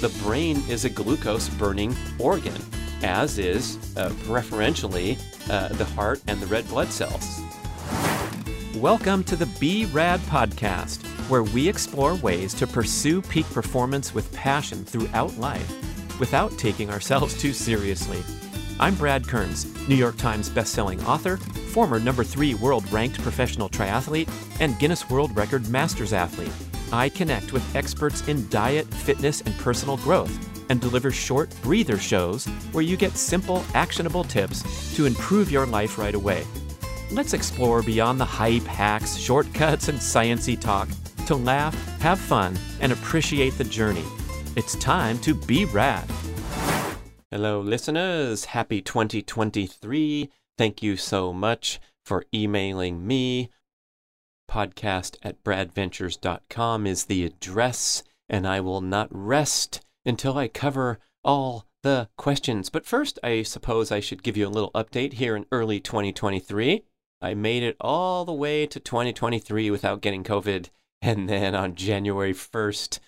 The brain is a glucose burning organ, as is, uh, preferentially, uh, the heart and the red blood cells. Welcome to the Be Rad podcast, where we explore ways to pursue peak performance with passion throughout life without taking ourselves too seriously. I'm Brad Kearns, New York Times bestselling author, former number three world ranked professional triathlete, and Guinness World Record Masters athlete. I connect with experts in diet, fitness, and personal growth and deliver short breather shows where you get simple, actionable tips to improve your life right away. Let's explore beyond the hype, hacks, shortcuts, and sciency talk to laugh, have fun, and appreciate the journey. It's time to be rad. Hello, listeners. Happy 2023. Thank you so much for emailing me. Podcast at bradventures.com is the address, and I will not rest until I cover all the questions. But first, I suppose I should give you a little update here in early 2023. I made it all the way to 2023 without getting COVID. And then on January 1st,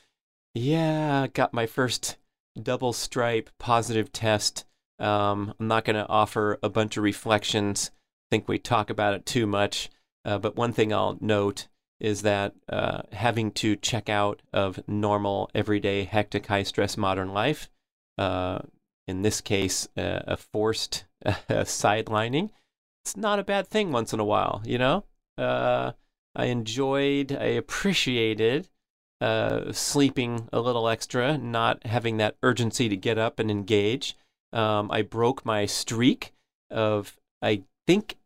yeah, got my first double stripe positive test. Um, I'm not going to offer a bunch of reflections. I think we talk about it too much. Uh, but one thing I'll note is that uh, having to check out of normal, everyday, hectic, high stress modern life, uh, in this case, uh, a forced sidelining, it's not a bad thing once in a while, you know? Uh, I enjoyed, I appreciated uh, sleeping a little extra, not having that urgency to get up and engage. Um, I broke my streak of, I think,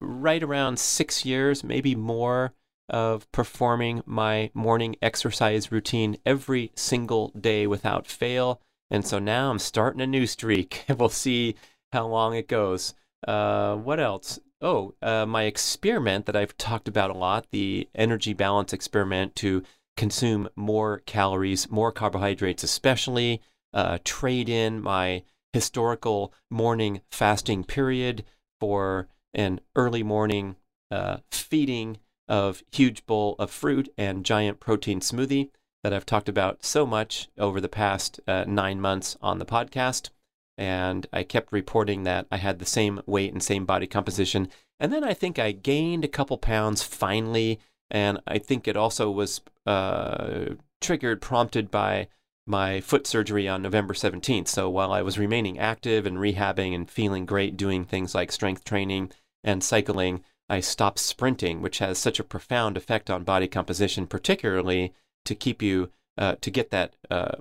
right around six years, maybe more, of performing my morning exercise routine every single day without fail. And so now I'm starting a new streak. we'll see how long it goes. Uh, what else? Oh, uh, my experiment that I've talked about a lot, the energy balance experiment to consume more calories, more carbohydrates, especially uh, trade in my historical morning fasting period for an early morning uh, feeding of huge bowl of fruit and giant protein smoothie that I've talked about so much over the past uh, nine months on the podcast. And I kept reporting that I had the same weight and same body composition. And then I think I gained a couple pounds finally. And I think it also was uh, triggered, prompted by my foot surgery on November 17th. So while I was remaining active and rehabbing and feeling great doing things like strength training and cycling, I stop sprinting, which has such a profound effect on body composition, particularly to keep you uh, to get that uh,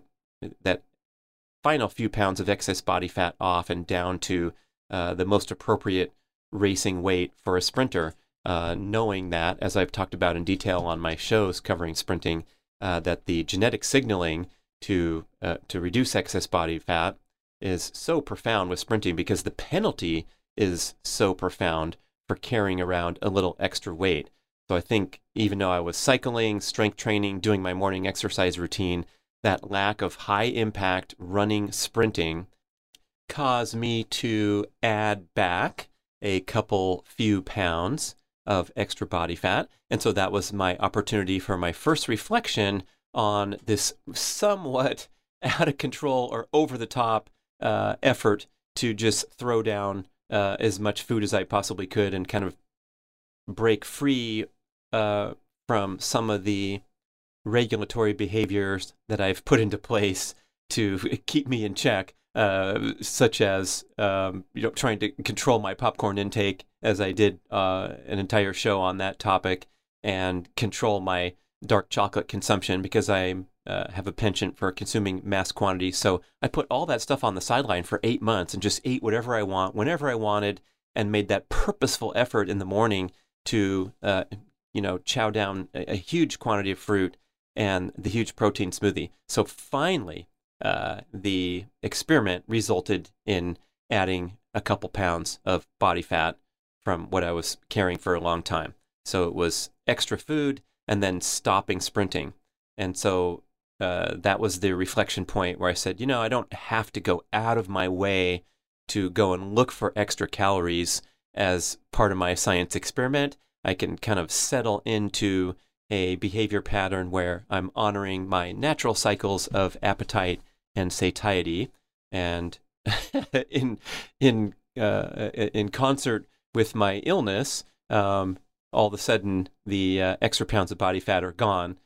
that final few pounds of excess body fat off and down to uh, the most appropriate racing weight for a sprinter. Uh, knowing that, as I've talked about in detail on my shows covering sprinting, uh, that the genetic signaling to uh, to reduce excess body fat is so profound with sprinting because the penalty is so profound for carrying around a little extra weight. So I think even though I was cycling, strength training, doing my morning exercise routine, that lack of high impact running, sprinting caused me to add back a couple few pounds of extra body fat. And so that was my opportunity for my first reflection on this somewhat out of control or over the top uh, effort to just throw down uh, as much food as I possibly could and kind of break free uh, from some of the regulatory behaviors that I've put into place to keep me in check, uh, such as um, you know trying to control my popcorn intake, as I did uh, an entire show on that topic, and control my dark chocolate consumption because I uh, have a penchant for consuming mass quantities. So I put all that stuff on the sideline for eight months and just ate whatever I want, whenever I wanted, and made that purposeful effort in the morning to, uh, you know, chow down a, a, huge quantity of fruit and the huge protein smoothie. So finally, uh, the experiment resulted in adding a couple pounds of body fat from what I was carrying for a long time. So it was extra food and then stopping sprinting. And so uh, that was the reflection point where I said, you know, I don't have to go out of my way to go and look for extra calories as part of my science experiment. I can kind of settle into a behavior pattern where I'm honoring my natural cycles of appetite and satiety. And in in uh, in concert with my illness, um, all of a sudden the uh, extra pounds of body fat are gone.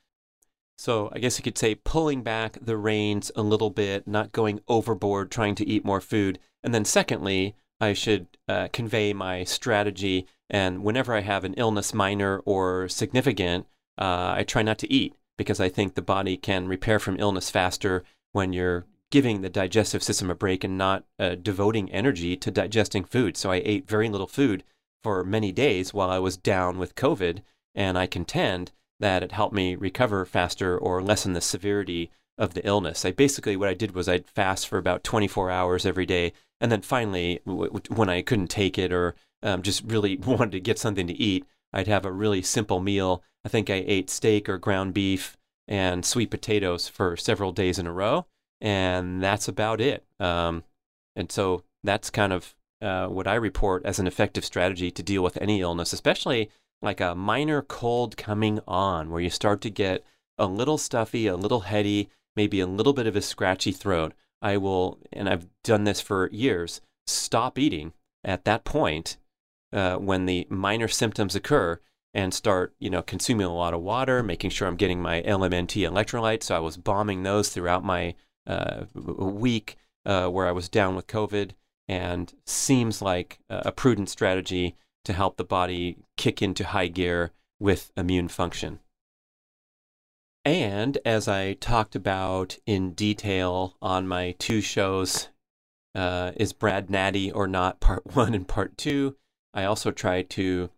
So I guess you could say pulling back the reins a little bit, not going overboard, trying to eat more food. And then secondly, I should uh, convey my strategy. And whenever I have an illness, minor or significant, uh, I try not to eat because I think the body can repair from illness faster when you're giving the digestive system a break and not uh, devoting energy to digesting food. So I ate very little food for many days while I was down with COVID, and I contend that it helped me recover faster or lessen the severity of the illness. I basically what I did was I'd fast for about 24 hours every day, and then finally, w- when I couldn't take it or um, just really wanted to get something to eat, I'd have a really simple meal. I think I ate steak or ground beef and sweet potatoes for several days in a row, and that's about it. Um, and so that's kind of uh, what I report as an effective strategy to deal with any illness, especially like a minor cold coming on, where you start to get a little stuffy, a little heady, maybe a little bit of a scratchy throat. I will, and I've done this for years, stop eating at that point uh, when the minor symptoms occur and start, you know, consuming a lot of water, making sure I'm getting my LMNT electrolytes. So I was bombing those throughout my uh, week uh, where I was down with COVID and seems like a prudent strategy to help the body kick into high gear with immune function. And as I talked about in detail on my two shows, uh, Is Brad Natty or Not, Part 1 and Part 2, I also try to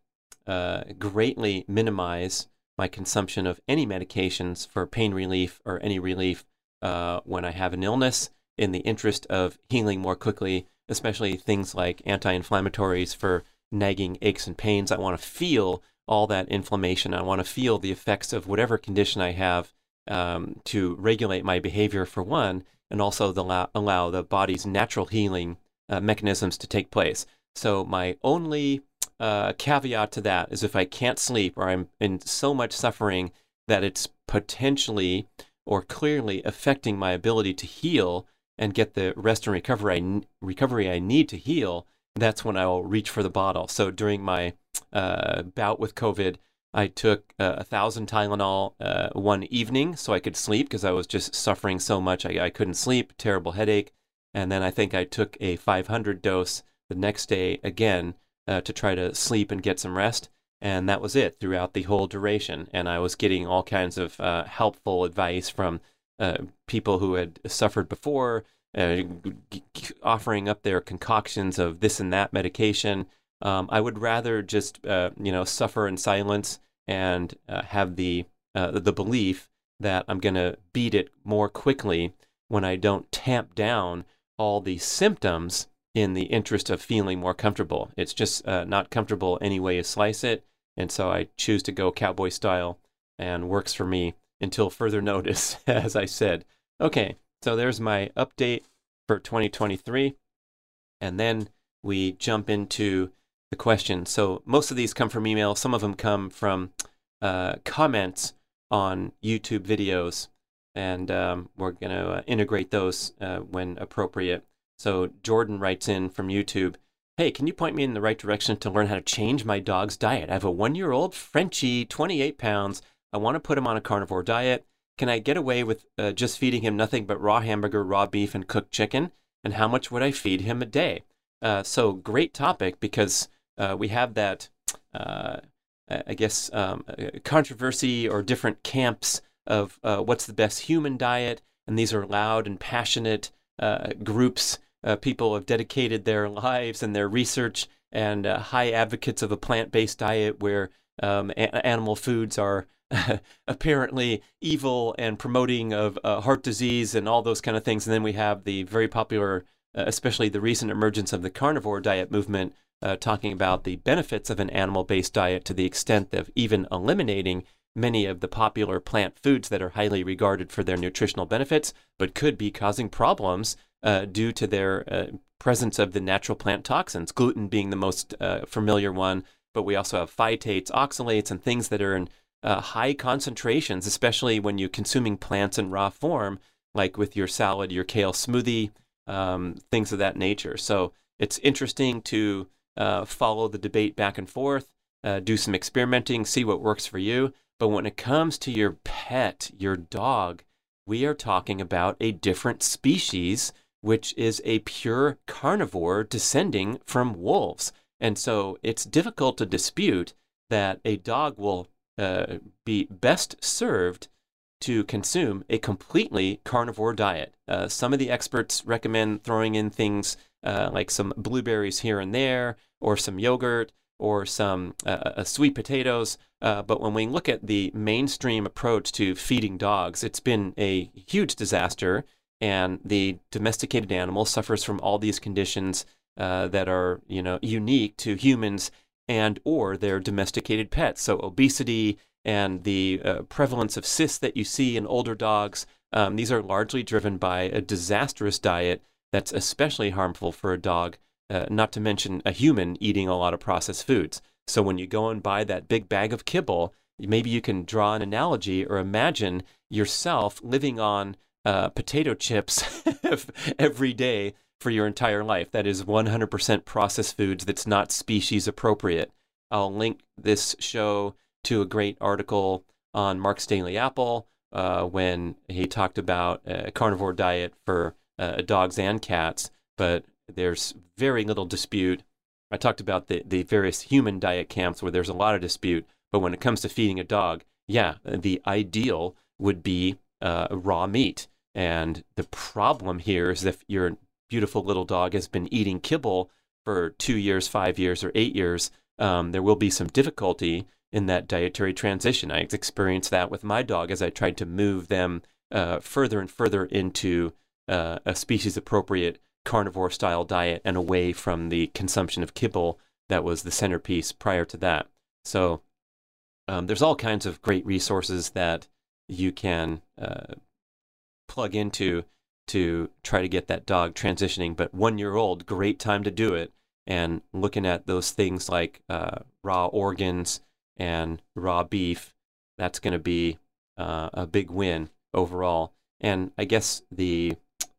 uh, greatly minimize my consumption of any medications for pain relief or any relief uh, when I have an illness in the interest of healing more quickly especially things like anti inflammatories for nagging aches and pains. I want to feel all that inflammation. I want to feel the effects of whatever condition I have um, to regulate my behavior, for one, and also the, allow the body's natural healing uh, mechanisms to take place. So, my only uh, caveat to that is if I can't sleep or I'm in so much suffering that it's potentially or clearly affecting my ability to heal, and get the rest and recovery I, recovery I need to heal, that's when I will reach for the bottle. So during my uh, bout with COVID, I took uh, a thousand Tylenol uh, one evening so I could sleep because I was just suffering so much. I, I couldn't sleep, terrible headache. And then I think I took a 500 dose the next day again uh, to try to sleep and get some rest. And that was it throughout the whole duration. And I was getting all kinds of uh, helpful advice from uh, people who had suffered before, uh, offering up their concoctions of this and that medication. Um, I would rather just uh, you know suffer in silence and uh, have the uh, the belief that I'm going to beat it more quickly when I don't tamp down all the symptoms in the interest of feeling more comfortable. It's just not comfortable any way you slice it, and so I choose to go cowboy style and works for me until further notice, as I said. Okay, so there's my update for 2023. And then we jump into the questions. So most of these come from email, some of them come from uh, comments on YouTube videos. And um, we're going to uh, integrate those uh, when appropriate. So Jordan writes in from YouTube Hey, can you point me in the right direction to learn how to change my dog's diet? I have a one year old Frenchie, 28 pounds I want to put him on a carnivore diet. Can I get away with uh, just feeding him nothing but raw hamburger, raw beef, and cooked chicken? And how much would I feed him a day? Uh, so, great topic because uh, we have that, uh, I guess, um, uh, controversy or different camps of uh, what's the best human diet. And these are loud and passionate groups. people have dedicated their lives and their research and high advocates of a plant based diet where um, a- animal foods are apparently evil and promoting of uh, heart disease and all those kind of things. And then we have the very popular, uh, especially the recent emergence of the carnivore diet movement, uh, talking about the benefits of an animal based diet to the extent of even eliminating many of the popular plant foods that are highly regarded for their nutritional benefits, but could be causing problems uh, due to their uh, presence of the natural plant toxins, gluten being the most uh, familiar one. But we also have phytates, oxalates, and things that are in uh, high concentrations, especially when you're consuming plants in raw form, like with your salad, your kale smoothie, um, things of that nature. So it's interesting to uh, follow the debate back and forth, uh, do some experimenting, see what works for you. But when it comes to your pet, your dog, we are talking about a different species, which is a pure carnivore descending from wolves. And so it's difficult to dispute that a dog will be best served to consume a completely carnivore diet. Uh, some of the experts recommend throwing in things uh, like some blueberries here and there, or some yogurt, or some uh, uh, sweet potatoes. Uh, but when we look at the mainstream approach to feeding dogs, it's been a huge disaster, and the domesticated animal suffers from all these conditions uh, that are, you know, unique to humans and or their domesticated pets. So obesity and the uh, prevalence of cysts that you see in older dogs, um, these are largely driven by a disastrous diet that's especially harmful for a dog, uh, not to mention a human eating a lot of processed foods. So when you go and buy that big bag of kibble, maybe you can draw an analogy or imagine yourself living on uh, potato chips every day for your entire life. That is 100% processed foods that's not species appropriate. I'll link this show to a great article on Mark Daily Apple uh, when he talked about a carnivore diet for uh, dogs and cats, but there's very little dispute. I talked about the, the various human diet camps where there's a lot of dispute, but when it comes to feeding a dog, yeah, the ideal would be uh, raw meat. And the problem here is if your beautiful little dog has been eating kibble for two years, five years, or eight years, um, there will be some difficulty in that dietary transition. I experienced that with my dog as I tried to move them uh, further and further into uh, a species appropriate carnivore style diet and away from the consumption of kibble that was the centerpiece prior to that. So um, there's all kinds of great resources that you can uh, plug into to try to get that dog transitioning. But one year old, great time to do it. And looking at those things like uh, raw organs and raw beef, that's going to be uh, a big win overall. And I guess the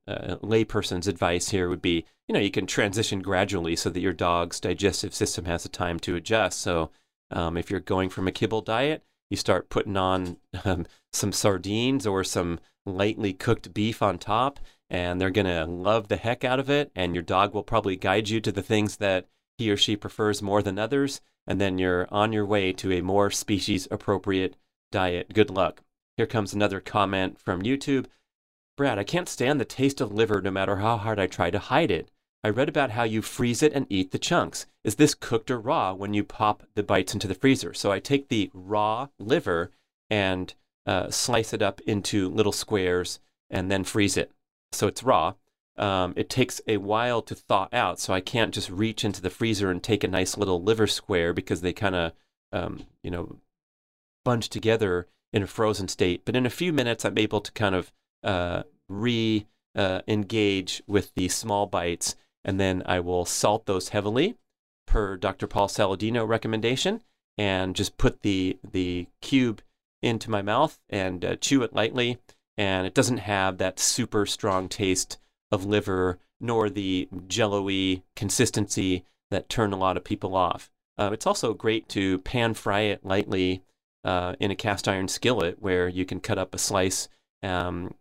uh, layperson's advice here would be you know, you can transition gradually so that your dog's digestive system has the time to adjust. So um, if you're going from a kibble diet, you start putting on um, some sardines or some lightly cooked beef on top, and they're going to love the heck out of it. And your dog will probably guide you to the things that he or she prefers more than others. And then you're on your way to a more species appropriate diet. Good luck. Here comes another comment from YouTube. Brad, I can't stand the taste of liver no matter how hard I try to hide it. I read about how you freeze it and eat the chunks. Is this cooked or raw when you pop the bites into the freezer? So I take the raw liver and uh, slice it up into little squares and then freeze it. So it's raw. Um, it takes a while to thaw out, so I can't just reach into the freezer and take a nice little liver square because they kind of, um, you know, bunch together in a frozen state. But in a few minutes, I'm able to kind of uh, re uh, engage with the small bites, and then I will salt those heavily per Dr. Paul Saladino recommendation, and just put the the cube into my mouth and uh, chew it lightly. And it doesn't have that super strong taste of liver, nor the jello-y consistency that turn a lot of people off. Uh, it's also great to pan fry it lightly uh, in a cast iron skillet where you can cut up a slice um,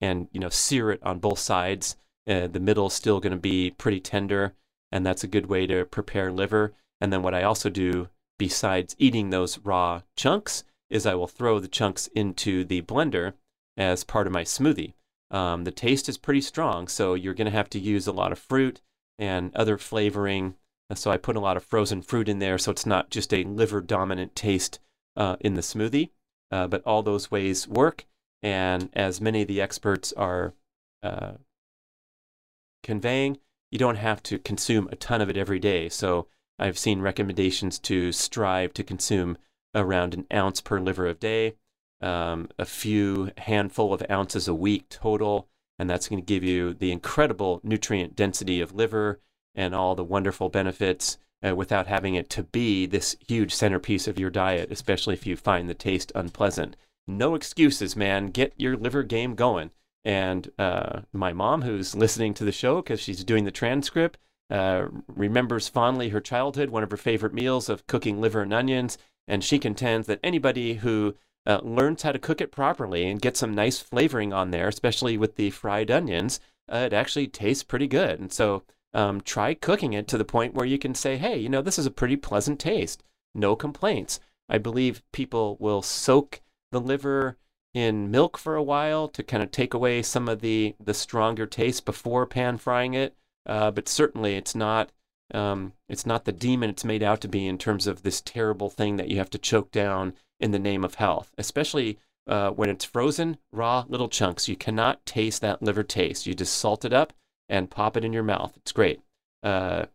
and you know sear it on both sides. Uh, the middle is still going to be pretty tender, and that's a good way to prepare liver. And then what I also do besides eating those raw chunks is I will throw the chunks into the blender as part of my smoothie. Um, the taste is pretty strong, so you're going to have to use a lot of fruit and other flavoring. So I put a lot of frozen fruit in there, so it's not just a liver dominant taste uh, in the smoothie. Uh, but all those ways work. And as many of the experts are uh, conveying, you don't have to consume a ton of it every day. So I've seen recommendations to strive to consume around an ounce per liver a day, um, a few handful of ounces a week total. And that's going to give you the incredible nutrient density of liver and all the wonderful benefits uh, without having it to be this huge centerpiece of your diet, especially if you find the taste unpleasant no excuses, man. Get your liver game going. And uh, my mom, who's listening to the show because she's doing the transcript, uh, remembers fondly her childhood, one of her favorite meals of cooking liver and onions. And she contends that anybody who uh, learns how to cook it properly and get some nice flavoring on there, especially with the fried onions, uh, it actually tastes pretty good. And so um, try cooking it to the point where you can say, hey, you know, this is a pretty pleasant taste. No complaints. I believe people will soak the liver in milk for a while to kind of take away some of the, the stronger taste before pan frying it. Uh, but certainly it's not um, it's not the demon it's made out to be in terms of this terrible thing that you have to choke down in the name of health, especially uh, when it's frozen, raw, little chunks. You cannot taste that liver taste. You just salt it up and pop it in your mouth. It's great. Uh,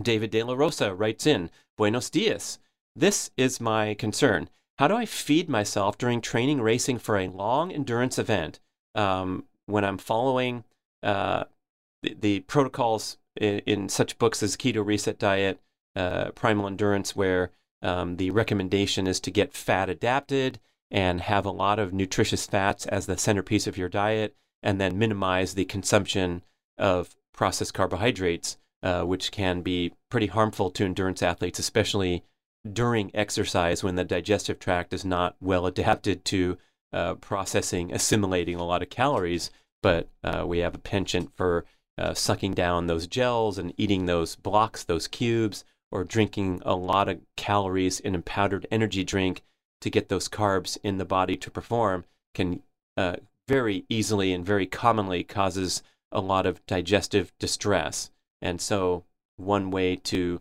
David De La Rosa writes in Buenos dias. This is my concern. How do I feed myself during training racing for a long endurance event um, when I'm following uh, the, the, protocols in, in, such books as Keto Reset Diet, uh, Primal Endurance, where um, the recommendation is to get fat adapted and have a lot of nutritious fats as the centerpiece of your diet, and then minimize the consumption of processed carbohydrates, uh, which can be pretty harmful to endurance athletes, especially during exercise when the digestive tract is not well adapted to uh, processing, assimilating a lot of calories. But uh, we have a penchant for uh, sucking down those gels and eating those blocks, those cubes, or drinking a lot of calories in a powdered energy drink to get those carbs in the body to perform can uh, very easily and very commonly causes a lot of digestive distress. And so, one way to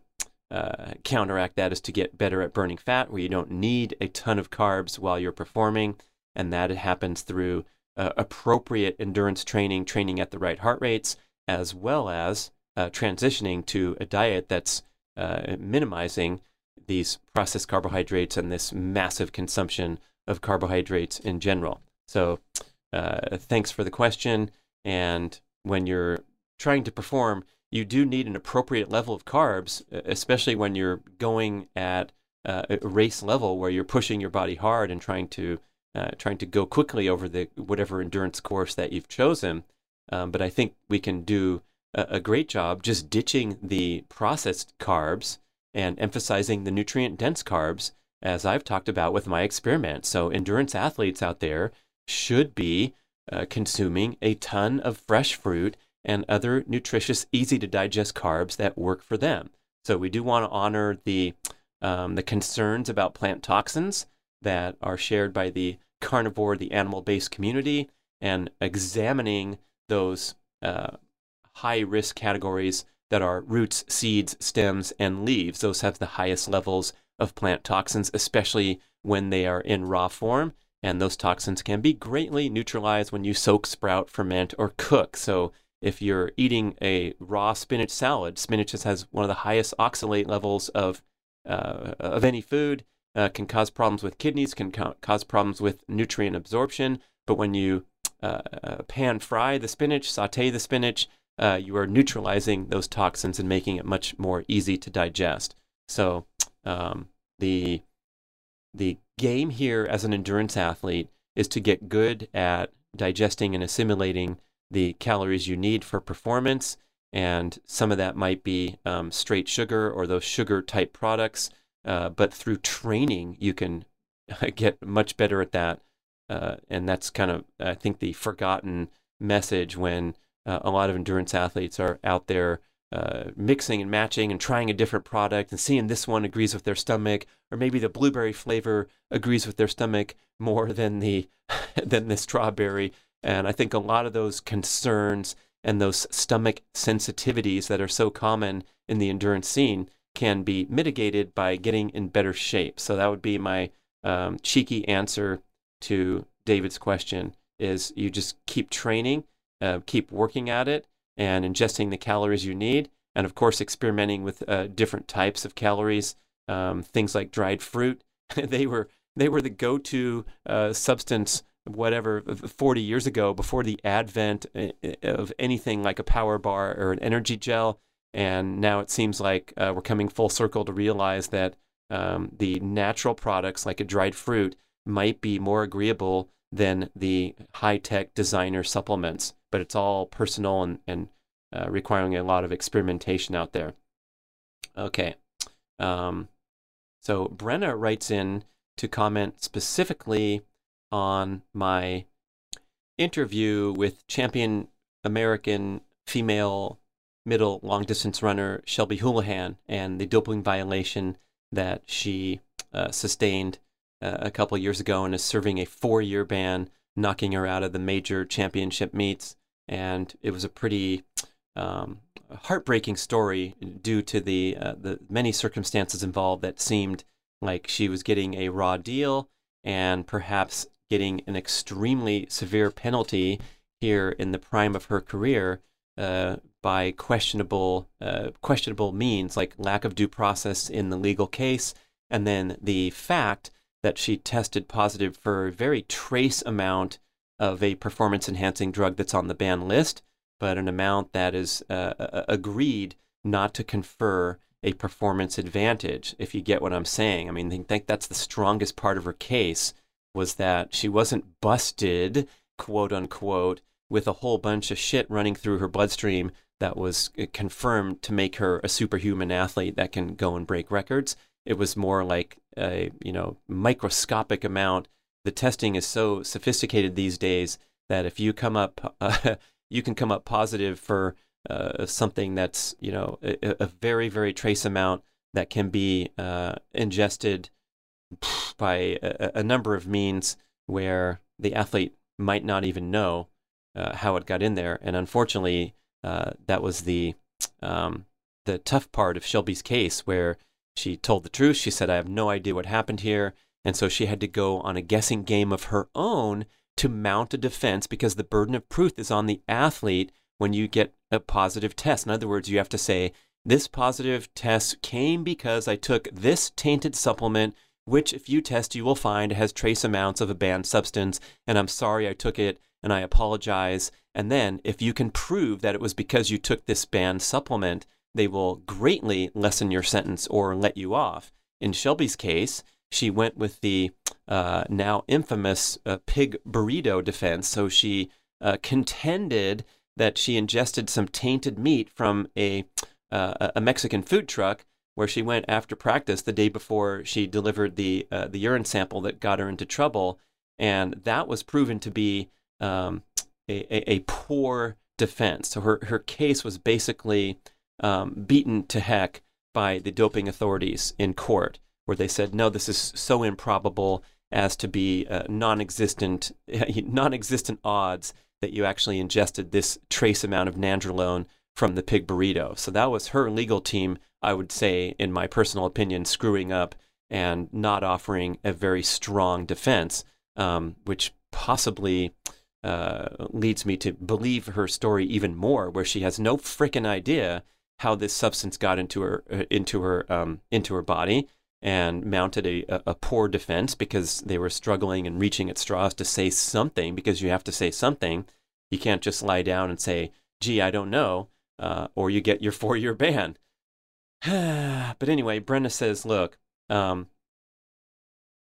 uh, counteract that is to get better at burning fat, where you don't need a ton of carbs while you're performing. And that happens through uh, appropriate endurance training, training at the right heart rates, as well as uh, transitioning to a diet that's uh, minimizing these processed carbohydrates and this massive consumption of carbohydrates in general. So, uh, thanks for the question. And when you're trying to perform, you do need an appropriate level of carbs, especially when you're going at uh, a race level where you're pushing your body hard and trying to uh, trying to go quickly over the whatever endurance course that you've chosen. Um, but I think we can do a, a great job just ditching the processed carbs and emphasizing the nutrient dense carbs, as I've talked about with my experiment. So, endurance athletes out there should be uh, consuming a ton of fresh fruit and other nutritious, easy to digest carbs that work for them. So, we do want to honor the, um, the concerns about plant toxins that are shared by the carnivore, the animal based community, and examining those uh, high risk categories that are roots, seeds, stems, and leaves. Those have the highest levels of plant toxins, especially when they are in raw form. And those toxins can be greatly neutralized when you soak, sprout, ferment, or cook. So if you're eating a raw spinach salad, spinach has one of the highest oxalate levels of uh, of any food. Uh, can cause problems with kidneys, can ca- cause problems with nutrient absorption. But when you pan fry the spinach, saute the spinach, uh, you are neutralizing those toxins and making it much more easy to digest. So um, the the game here as an endurance athlete is to get good at digesting and assimilating the calories you need for performance. And some of that might be um, straight sugar or those sugar type products. Uh, but through training, you can get much better at that. Uh, and that's kind of, I think, the forgotten message when uh, a lot of endurance athletes are out there uh, mixing and matching and trying a different product and seeing this one agrees with their stomach, or maybe the blueberry flavor agrees with their stomach more than the than the strawberry. And I think a lot of those concerns and those stomach sensitivities that are so common in the endurance scene can be mitigated by getting in better shape. So that would be my um, cheeky answer to David's question: is you just keep training uh, keep working at it and ingesting the calories you need. And of course, experimenting with uh, different types of calories, um, things like dried fruit. they were they were the go-to uh, substance, whatever, 40 years ago, before the advent uh, uh, of anything like a power bar or an energy gel. And now it seems like uh, we're coming full circle to realize that um, the natural products, like a dried fruit, might be more agreeable than the high tech designer supplements, but it's all personal and, and uh, requiring a lot of experimentation out there. Okay. Um, so Brenna writes in to comment specifically on my interview with champion American female middle long distance runner Shelby Houlihan and the doping violation that she uh, sustained a couple years ago and is serving a four year ban, knocking her out of the major championship meets. And it was a pretty um, heartbreaking story due to the uh, the many circumstances involved that seemed like she was getting a raw deal and perhaps getting an extremely severe penalty here in the prime of her career uh, by questionable uh, questionable means like lack of due process in the legal case and then the fact that she tested positive for a very trace amount of a performance enhancing drug that's on the ban list but an amount that is uh, agreed not to confer a performance advantage, if you get what I'm saying. I mean, I think that's the strongest part of her case was that she wasn't busted, quote unquote, with a whole bunch of shit running through her bloodstream that was uh, confirmed to make her a superhuman athlete that can go and break records. It was more like a, you know, microscopic amount. The testing is so sophisticated these days that if you come up uh, you can come up positive for uh, something that's you know a, a, very very trace amount that can be uh, ingested by a, a, number of means where the athlete might not even know uh, how it got in there, and unfortunately, uh, that was the um, the tough part of Shelby's case, where she told the truth. She said, "I have no idea what happened here," and so she had to go on a guessing game of her own to mount a defense because the burden of proof is on the athlete when you get a positive test. In other words, you have to say, this positive test came because I took this tainted supplement, which, if you test, you will find has trace amounts of a banned substance, and I'm sorry I took it, and I apologize. And then, if you can prove that it was because you took this banned supplement, they will greatly lessen your sentence or let you off. In Shelby's case, she went with the uh, now infamous uh, pig burrito defense. So she uh, contended that she ingested some tainted meat from a uh, a Mexican food truck where she went after practice the day before she delivered the uh, the urine sample that got her into trouble, and that was proven to be um, a, a, a, poor defense. So her her case was basically um, beaten to heck by the doping authorities in court where they said, no, this is so improbable as to be uh, non-existent, non-existent odds that you actually ingested this trace amount of nandrolone from the pig burrito. So that was her legal team, I would say, in my personal opinion, screwing up and not offering a very strong defense, um, which possibly uh, leads me to believe her story even more, where she has no freaking idea how this substance got into her uh, into her um, into her body and mounted a, a, poor defense because they were struggling and reaching at straws to say something because you have to say something. You can't just lie down and say, gee, I don't know, uh, or you get your four year ban. but anyway, Brenna says, look, um,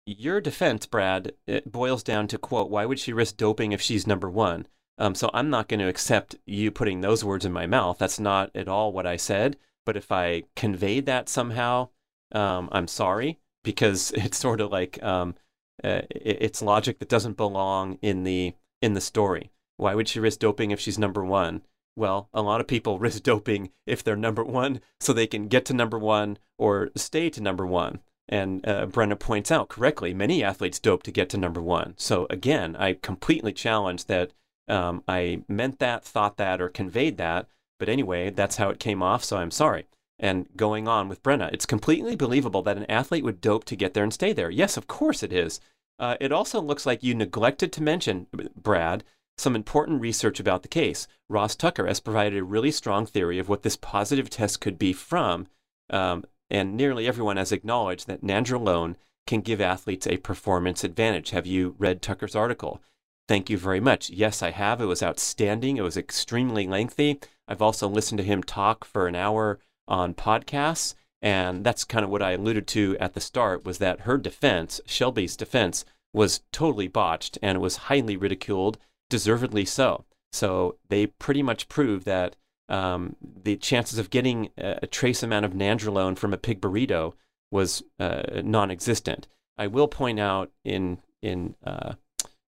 your defense, Brad, it boils down to quote, why would she risk doping if she's number one? Um, so I'm not going to accept you putting those words in my mouth. That's not at all what I said. But if I conveyed that somehow, um, I'm sorry because it's sort of like um, uh, it's logic that doesn't belong in the in the story. Why would she risk doping if she's number one? Well, a lot of people risk doping if they're number one so they can get to number one or stay to number one. And uh, Brenna points out correctly, many athletes dope to get to number one. So again, I completely challenge that um, I meant that, thought that, or conveyed that. But anyway, that's how it came off. So I'm sorry and going on with Brenna. It's completely believable that an athlete would dope to get there and stay there. Yes, of course it is. Uh, it also looks like you neglected to mention, Brad, some important research about the case. Ross Tucker has provided a really strong theory of what this positive test could be from, um, and nearly everyone has acknowledged that nandrolone can give athletes a performance advantage. Have you read Tucker's article? Thank you very much. Yes, I have. It was outstanding. It was extremely lengthy. I've also listened to him talk for an hour on podcasts. And that's kind of what I alluded to at the start was that her defense, Shelby's defense, was totally botched and was highly ridiculed, deservedly so. So they pretty much proved that um, the chances of getting a, a, trace amount of nandrolone from a pig burrito was uh, non-existent. I will point out in in uh,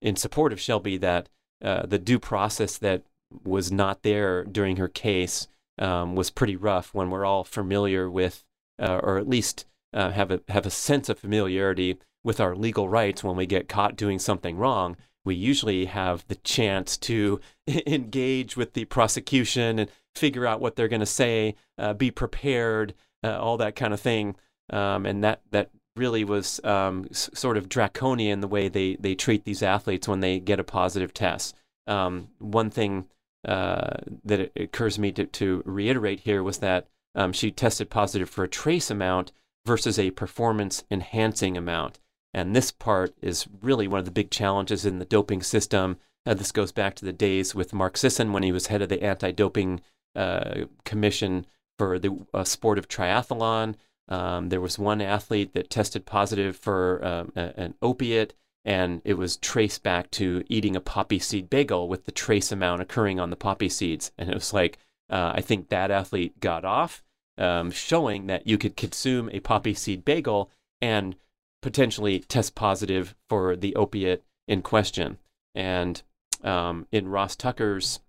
in support of Shelby that uh, the due process that was not there during her case um, was pretty rough. When we're all familiar with, uh, or at least uh, have a have a sense of familiarity with our legal rights when we get caught doing something wrong, we usually have the chance to engage with the prosecution and figure out what they're going to say, uh, be prepared, uh, all that kind of thing. Um, and that that really was um, sort of draconian the way they they treat these athletes when they get a positive test. Um, one thing uh, that occurs to me to, to reiterate here was that um, she tested positive for a trace amount versus a performance enhancing amount. And this part is really one of the big challenges in the doping system. Uh, this goes back to the days with Mark Sisson when he was head of the anti doping uh, commission for the uh, sport of triathlon. Um, there was one athlete that tested positive for um, a, an opiate, and it was traced back to eating a poppy seed bagel with the trace amount occurring on the poppy seeds. And it was like, uh, I think that athlete got off, um, showing that you could consume a poppy seed bagel and potentially test positive for the opiate in question. And um, in Ross Tucker's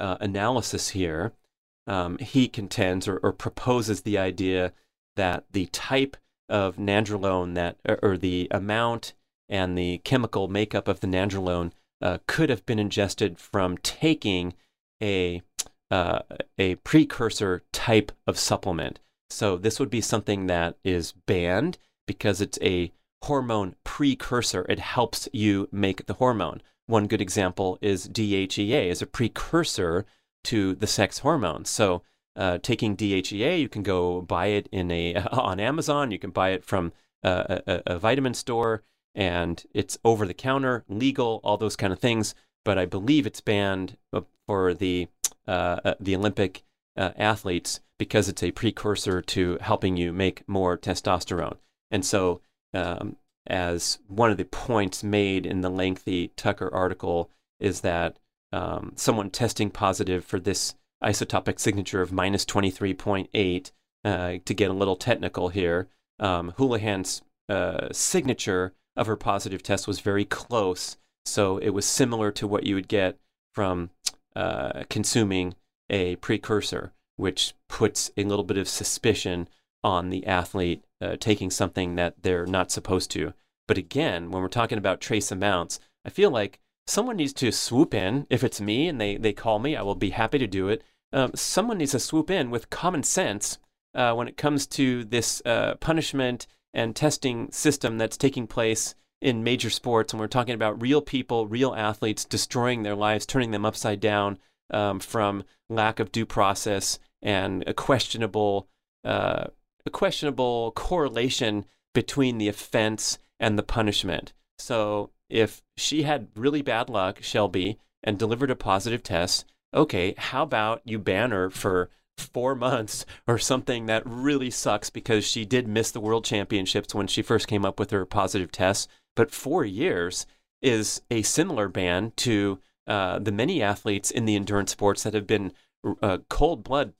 uh, analysis here, um, he contends or, or, proposes the idea that the type of nandrolone that, or, or the amount and the chemical makeup of the nandrolone uh, could have been ingested from taking a uh, a precursor type of supplement. So this would be something that is banned because it's a hormone precursor. It helps you make the hormone. One good example is DHEA is a precursor to the sex hormone. So uh, taking DHEA, you can go buy it in a on Amazon. You can buy it from a, a, a vitamin store, and it's over the counter, legal, all those kind of things. But I believe it's banned uh, for the uh, uh, the Olympic uh, athletes because it's a precursor to helping you make more testosterone. And so, um, as one of the points made in the lengthy Tucker article, is that um, someone testing positive for this isotopic signature of minus 23.8, uh, to get a little technical here, um, Houlihan's uh, signature of her positive test was very close. So it was similar to what you would get from uh, consuming a precursor, which puts a little bit of suspicion on the athlete uh, taking something that they're not supposed to. But again, when we're talking about trace amounts, I feel like someone needs to swoop in. If it's me and they, they call me, I will be happy to do it. Um, someone needs to swoop in with common sense uh, when it comes to this uh, punishment and testing system that's taking place in major sports. And we're talking about real people, real athletes destroying their lives, turning them upside down um, from lack of due process and a questionable uh, a questionable correlation between the offense and the punishment. So if she had really bad luck, Shelby, and delivered a positive test, okay, how about you ban her for four months or something that really sucks because she did miss the world championships when she first came up with her positive test. But four years is a similar ban to uh, the many athletes in the endurance sports that have been uh, cold blood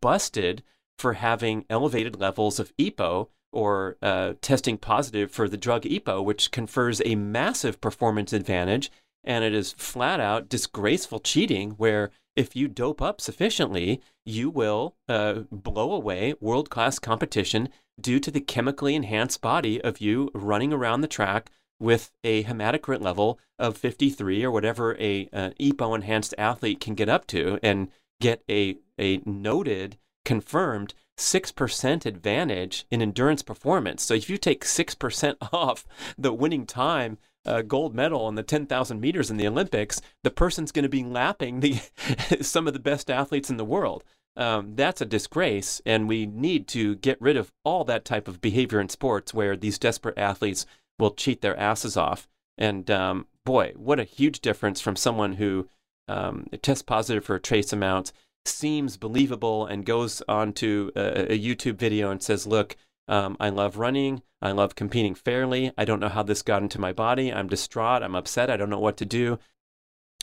busted for having elevated levels of EPO or uh, testing positive for the drug EPO, which confers a massive performance advantage. And it is flat out disgraceful cheating where if you dope up sufficiently, you will uh, blow away world class competition due to the chemically enhanced body of you running around the track with a hematocrit level of 53 or whatever a uh, EPO enhanced athlete can get up to and get a, a noted confirmed 6% advantage in endurance performance. So if you take 6% off the winning time, uh, gold medal in the 10,000 meters in the Olympics, the person's going to be lapping the some of the best athletes in the world. Um, that's a disgrace, and we need to get rid of all that type of behavior in sports where these desperate athletes will cheat their asses off. And um, boy, what a huge difference from someone who um, tests positive for a trace amount seems believable and goes onto a, a YouTube video and says, look, Um, I love running. I love competing fairly. I don't know how this got into my body. I'm distraught. I'm upset. I don't know what to do.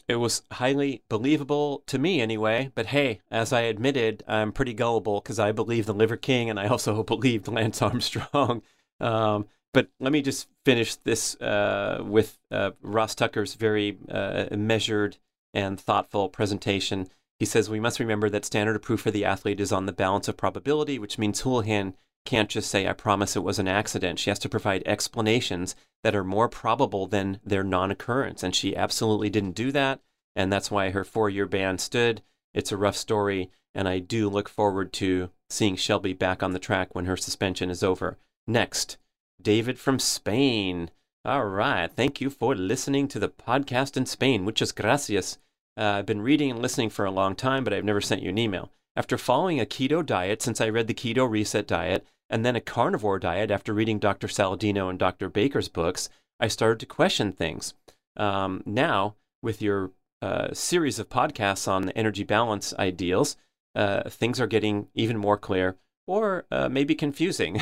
It was highly believable to me anyway, but hey, as I admitted, I'm pretty gullible because I believe the Liver King and I also believed Lance Armstrong. Um, but let me just finish this uh, with uh, Ross Tucker's very uh, measured and thoughtful presentation. He says we must remember that standard of proof for the athlete is on the balance of probability, which means Houlihan can't just say, I promise it was an accident. She has to provide explanations that are more probable than their non occurrence. And she absolutely didn't do that. And that's why her four year ban stood. It's a rough story. And I do look forward to seeing Shelby back on the track when her suspension is over. Next, David from Spain. All right. Thank you for listening to the podcast in Spain. Muchas gracias. Uh, I've been reading and listening for a long time, but I've never sent you an email. After following a keto diet since I read the Keto Reset Diet, and then a carnivore diet after reading Dr. Saladino and Dr. Baker's books, I started to question things. Um, now, with your uh, series of podcasts on the energy balance ideals, uh, things are getting even more clear or uh, maybe confusing.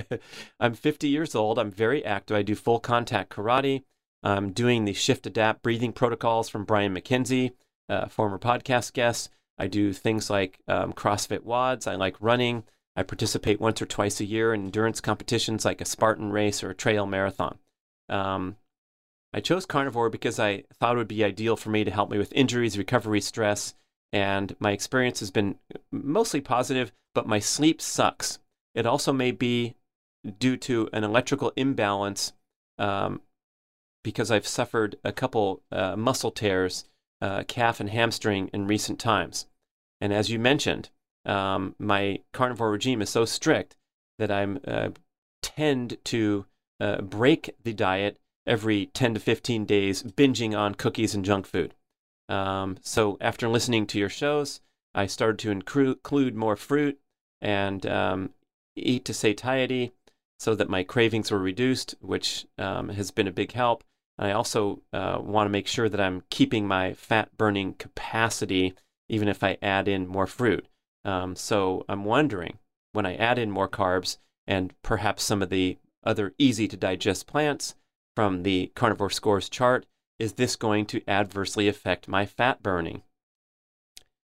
I'm 50 years old. I'm very active. I do full contact karate. I'm doing the shift adapt breathing protocols from Brian MacKenzie, uh, former podcast guest. I do things like um, CrossFit WODs. I like running. I participate once or twice a year in endurance competitions like a Spartan race or a trail marathon. Um, I chose carnivore because I thought it would be ideal for me to help me with injuries, recovery, stress, and my experience has been mostly positive, but my sleep sucks. It also may be due to an electrical imbalance um, because I've suffered a couple uh, muscle tears, uh, calf and hamstring, in recent times. And as you mentioned, um, my carnivore regime is so strict that I'm uh, tend to uh, break the diet every 10 to 15 days, binging on cookies and junk food. Um, so after listening to your shows, I started to include more fruit and um, eat to satiety so that my cravings were reduced, which um, has been a big help. I also uh, want to make sure that I'm keeping my fat burning capacity even if I add in more fruit. Um, so I'm wondering when I add in more carbs and perhaps some of the other easy to digest plants from the carnivore scores chart, is this going to adversely affect my fat burning?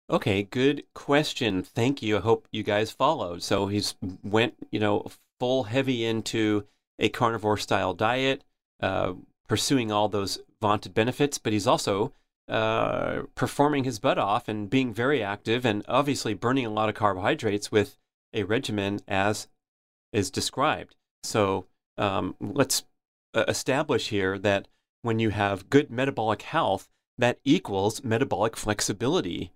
Okay, good question. Thank you. I hope you guys followed. So he's went, you know, full heavy into a carnivore style diet, uh, pursuing all those vaunted benefits, but he's also uh, performing his butt off and being very active and obviously burning a lot of carbohydrates with a regimen as is described. So um, let's uh, establish here that when you have good metabolic health, that equals metabolic flexibility.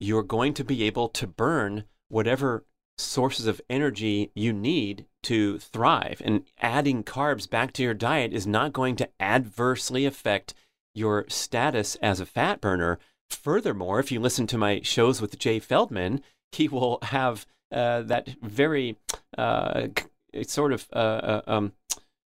You're going to be able to burn whatever sources of energy you need to thrive. And adding carbs back to your diet is not going to adversely affect your status as a fat burner. Furthermore, if you listen to my shows with Jay Feldman, he will have uh, that very uh, sort of uh, uh um,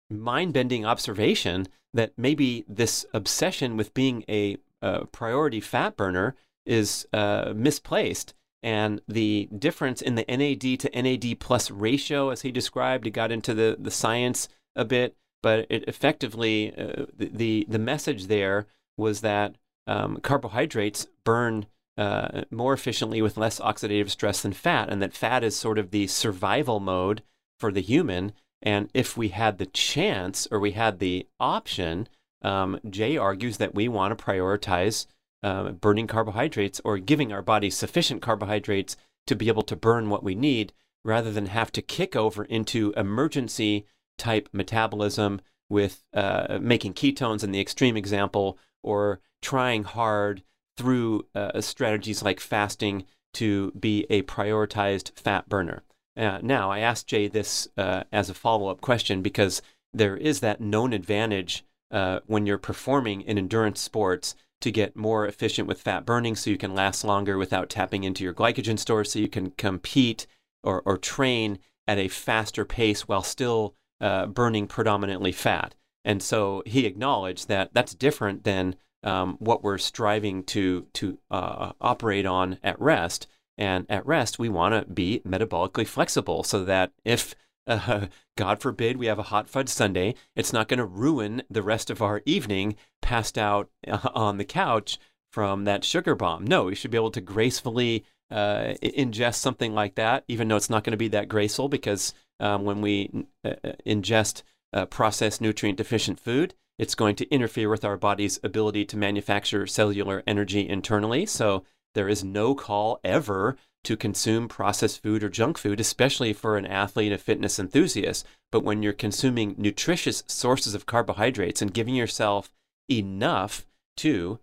mind bending observation that maybe this obsession with being a, a priority fat burner is uh, misplaced. And the difference in the NAD to NAD plus ratio, as he described, he got into the, the science a bit, but it effectively, uh, the, the, message there was that um, carbohydrates burn uh, more efficiently with less oxidative stress than fat, and that fat is sort of the survival mode for the human, and if we had the chance or we had the option, um, Jay argues that we want to prioritize uh, burning carbohydrates or giving our body sufficient carbohydrates to be able to burn what we need rather than have to kick over into emergency type metabolism with uh, making ketones in the extreme example or trying hard through uh, strategies like fasting to be a prioritized fat burner. Uh, now, I asked Jay this uh, as a follow up question because there is that known advantage uh, when you're performing in endurance sports to get more efficient with fat burning so you can last longer without tapping into your glycogen stores, so you can compete or, or train at a faster pace while still uh, burning predominantly fat. And so he acknowledged that that's different than um, what we're striving to, to uh, operate on at rest And at rest, we want to be metabolically flexible so that if, uh, God forbid, we have a hot fudge sundae. it's not going to ruin the rest of our evening passed out uh, on the couch from that sugar bomb. No, we should be able to gracefully uh, ingest something like that, even though it's not going to be that graceful because um, when we uh, uh ingest uh, processed nutrient deficient food, it's going to interfere with our body's ability to manufacture cellular energy internally. So there is no call ever to consume processed food or junk food, especially for an athlete, a fitness enthusiast. But when you're consuming nutritious sources of carbohydrates and giving yourself enough to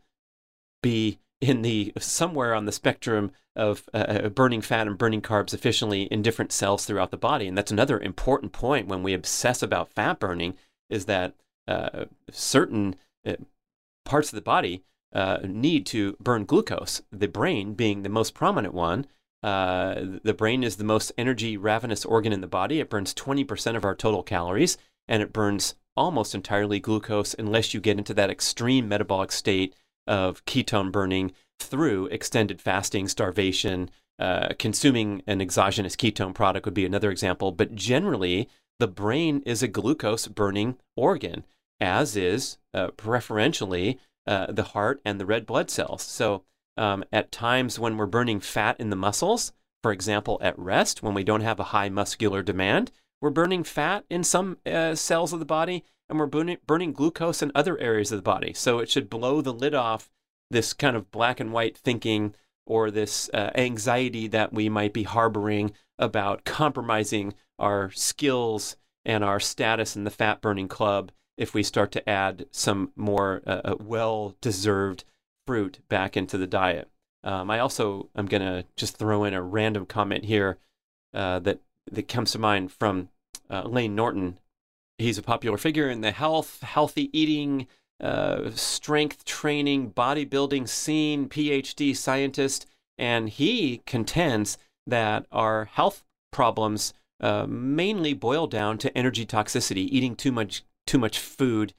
be in the somewhere on the spectrum of uh, uh, burning fat and burning carbs efficiently in different cells throughout the body. And that's another important point when we obsess about fat burning is that uh, certain uh, parts of the body uh, need to burn glucose. The brain being the most prominent one. Uh, the brain is the most energy ravenous organ in the body. It burns 20% of our total calories, and it burns almost entirely glucose unless you get into that extreme metabolic state of ketone burning through extended fasting, starvation, uh, consuming an exogenous ketone product would be another example. But generally, the brain is a glucose burning organ, as is uh, preferentially uh, the heart and the red blood cells. So, um, at times when we're burning fat in the muscles, for example, at rest, when we don't have a high muscular demand, we're burning fat in some uh, cells of the body and we're burning, burning glucose in other areas of the body. So it should blow the lid off this kind of black and white thinking or this uh, anxiety that we might be harboring about compromising our skills and our status in the fat burning club if we start to add some more uh, uh well deserved fruit back into the diet. Um, I also am going to just throw in a random comment here uh, that, that comes to mind from uh, Layne Norton. He's a popular figure in the health, healthy eating, uh, strength training, bodybuilding scene, PhD scientist, and he contends that our health problems uh, mainly boil down to energy toxicity, eating too much too much food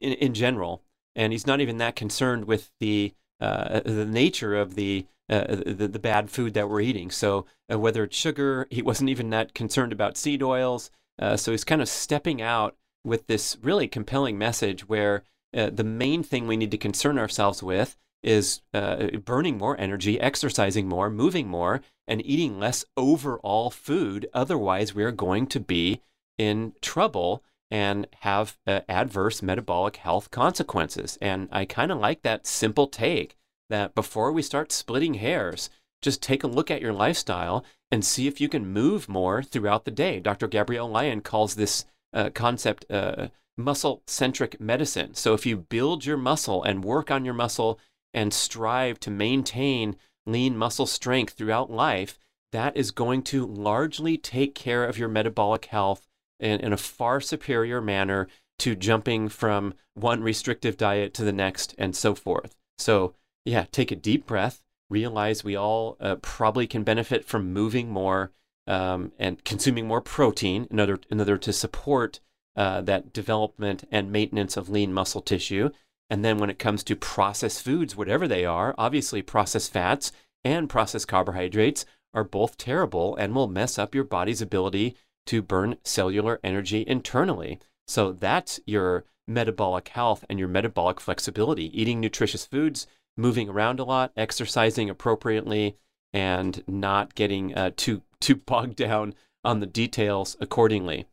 in, in general, and he's not even that concerned with the uh, the nature of the, uh, the, the bad food that we're eating. So uh, whether it's sugar, he wasn't even that concerned about seed oils. Uh, so he's kind of stepping out with this really compelling message where uh, the main thing we need to concern ourselves with is uh, burning more energy, exercising more, moving more, and eating less overall food. Otherwise, we are going to be in trouble and have uh, adverse metabolic health consequences. And I kind of like that simple take that before we start splitting hairs, just take a look at your lifestyle and see if you can move more throughout the day. Dr. Gabrielle Lyon calls this uh, concept uh, muscle centric medicine. So if you build your muscle and work on your muscle and strive to maintain lean muscle strength throughout life, that is going to largely take care of your metabolic health in, in a far superior manner to jumping from one restrictive diet to the next and so forth. So, yeah, take a deep breath, realize we all uh, probably can benefit from moving more um, and consuming more protein in order, in order to support uh, that development and maintenance of lean muscle tissue. And then when it comes to processed foods, whatever they are, obviously processed fats and processed carbohydrates are both terrible and will mess up your body's ability to burn cellular energy internally. So that's your metabolic health and your metabolic flexibility. Eating nutritious foods, moving around a lot, exercising appropriately, and not getting uh, too too bogged down on the details accordingly.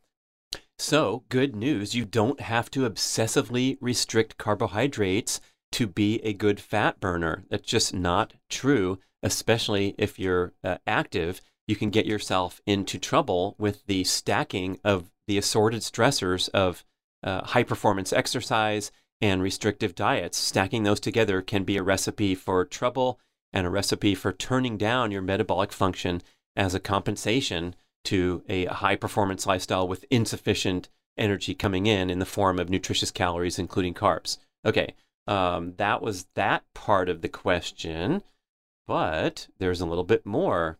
So, good news you don't have to obsessively restrict carbohydrates to be a good fat burner. That's just not true, especially if you're uh, active. You can get yourself into trouble with the stacking of the assorted stressors of uh, high performance exercise and restrictive diets. Stacking those together can be a recipe for trouble and a recipe for turning down your metabolic function as a compensation to a high performance lifestyle with insufficient energy coming in in the form of nutritious calories, including carbs. Okay, um, that was that part of the question, but there's a little bit more.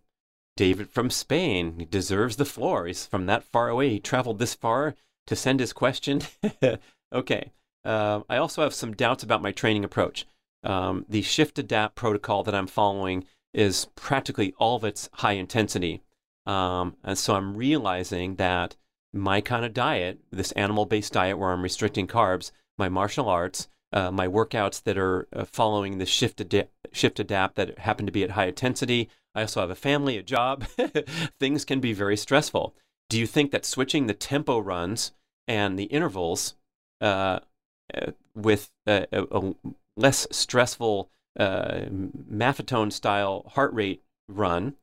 David from Spain he deserves the floor. He's from that far away. He traveled this far to send his question. okay. Uh, I also have some doubts about my training approach. Um, the shift adapt protocol that I'm following is practically all of its high intensity. Um, and so I'm realizing that my kind of diet, this animal based diet where I'm restricting carbs, my martial arts, uh, my workouts that are uh, following the shift, ad- shift adapt that happen to be at high intensity. I also have a family, a job. Things can be very stressful. Do you think that switching the tempo runs and the intervals uh, uh with a, a, less stressful uh, Maffetone style heart rate run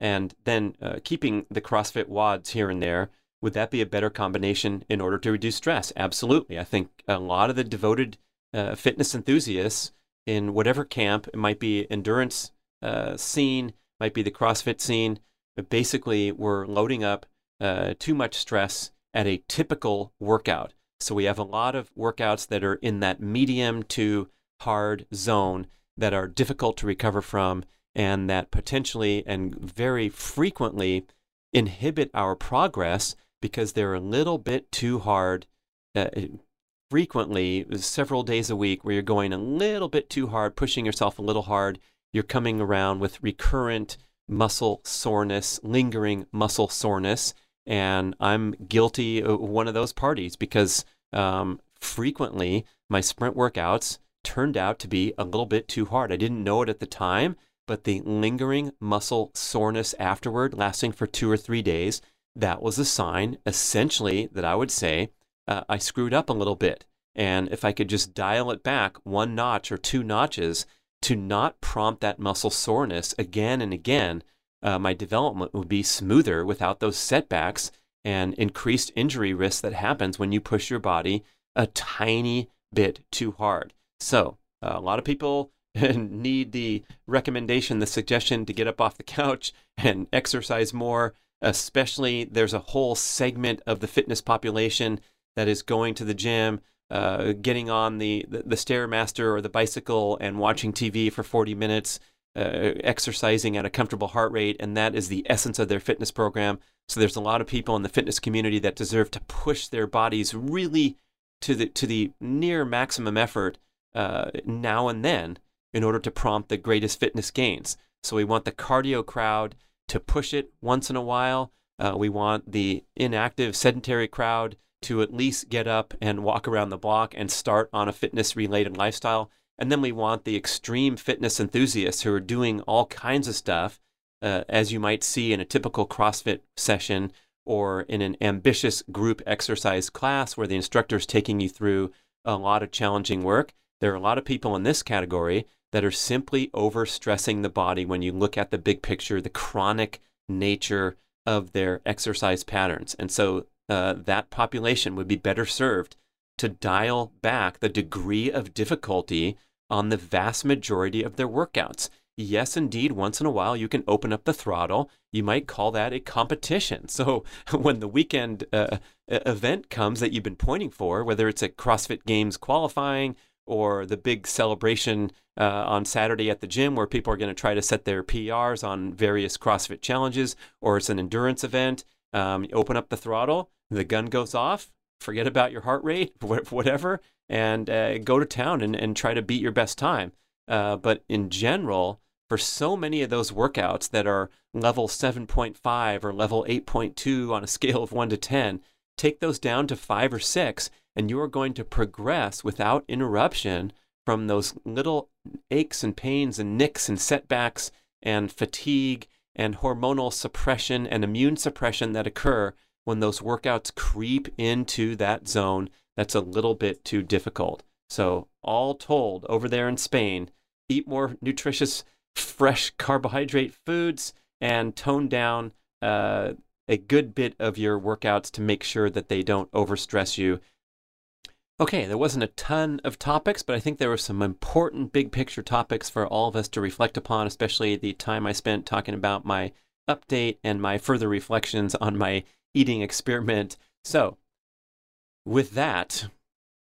and then uh, keeping the CrossFit WODs here and there, would that be a better combination in order to reduce stress? Absolutely. I think a lot of the devoted uh, fitness enthusiasts in whatever camp, it might be endurance uh, scene, might be the CrossFit scene, but basically we're loading up uh, too much stress at a typical workout. So we have a lot of workouts that are in that medium to hard zone that are difficult to recover from and that potentially and very frequently inhibit our progress because they're a little bit too hard. Uh, frequently, several days a week, where you're going a little bit too hard, pushing yourself a little hard. You're coming around with recurrent muscle soreness, lingering muscle soreness. And I'm guilty of one of those parties because um, frequently my sprint workouts turned out to be a little bit too hard. I didn't know it at the time, but the lingering muscle soreness afterward, lasting for two or three days, that was a sign essentially that I would say uh, I screwed up a little bit. And if I could just dial it back one notch or two notches to not prompt that muscle soreness again and again, uh, my development would be smoother without those setbacks and increased injury risk that happens when you push your body a tiny bit too hard. So, uh, a lot of people need the recommendation, the suggestion to get up off the couch and exercise more. Especially, there's a whole segment of the fitness population that is going to the gym, uh, getting on the, the, the Stairmaster or the bicycle and watching TV for 40 minutes, uh, exercising at a comfortable heart rate. And that is the essence of their fitness program. So, there's a lot of people in the fitness community that deserve to push their bodies really to the, to the near maximum effort uh, now and then in order to prompt the greatest fitness gains. So we want the cardio crowd to push it once in a while. Uh, we want the inactive, sedentary crowd to at least get up and walk around the block and start on a fitness related lifestyle. And then we want the extreme fitness enthusiasts who are doing all kinds of stuff, uh, as you might see in a typical CrossFit session or in an ambitious group exercise class where the instructor is taking you through a lot of challenging work. There are a lot of people in this category that are simply overstressing the body when you look at the big picture, the chronic nature of their exercise patterns. And so uh, that population would be better served to dial back the degree of difficulty on the vast majority of their workouts. Yes, indeed, once in a while you can open up the throttle. You might call that a competition. So when the weekend uh, event comes that you've been pointing for, whether it's a CrossFit Games qualifying or the big celebration uh, on Saturday at the gym where people are going to try to set their PRs on various CrossFit challenges, or it's an endurance event. Um, open up the throttle, the gun goes off, forget about your heart rate, whatever, and uh, go to town and, and try to beat your best time. Uh, but in general, for so many of those workouts that are level 7.5 or level 8.2 on a scale of 1 to 10, take those down to 5 or 6 and you are going to progress without interruption from those little aches and pains and nicks and setbacks and fatigue and hormonal suppression and immune suppression that occur when those workouts creep into that zone that's a little bit too difficult. So, all told, over there in Spain, eat more nutritious, fresh carbohydrate foods and tone down uh, a good bit of your workouts to make sure that they don't overstress you Okay, there wasn't a ton of topics, but I think there were some important big picture topics for all of us to reflect upon, especially the time I spent talking about my update and my further reflections on my eating experiment. So, with that,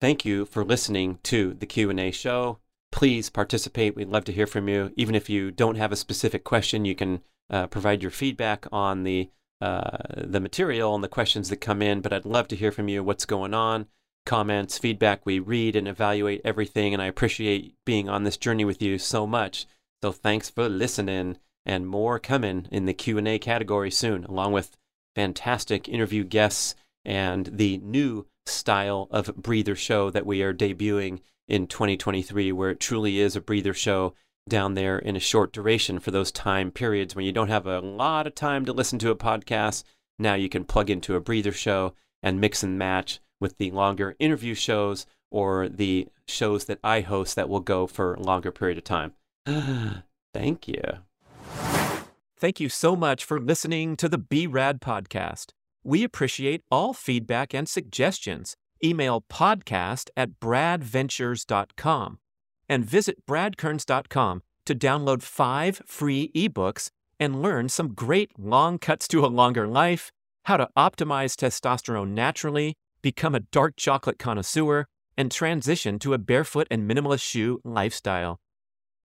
thank you for listening to the Q&A show. Please participate. We'd love to hear from you. Even if you don't have a specific question, you can uh, provide your feedback on the uh, the material and the questions that come in. But I'd love to hear from you. What's going on? comments, feedback. We read and evaluate everything, and I appreciate being on this journey with you so much. So thanks for listening. and more coming in the Q&A category soon, along with fantastic interview guests and the new style of breather show that we are debuting in 2023, where it truly is a breather show down there in a short duration for those time periods when you don't have a lot of time to listen to a podcast. Now you can plug into a breather show and mix and match with the longer interview shows or the shows that I host that will go for a longer period of time. Thank you. Thank you so much for listening to the BRAD podcast. We appreciate all feedback and suggestions. Email podcast at bradventures.com and visit bradkearns.com to download five free ebooks and learn some great long cuts to a longer life, how to optimize testosterone naturally, become a dark chocolate connoisseur, and transition to a barefoot and minimalist shoe lifestyle.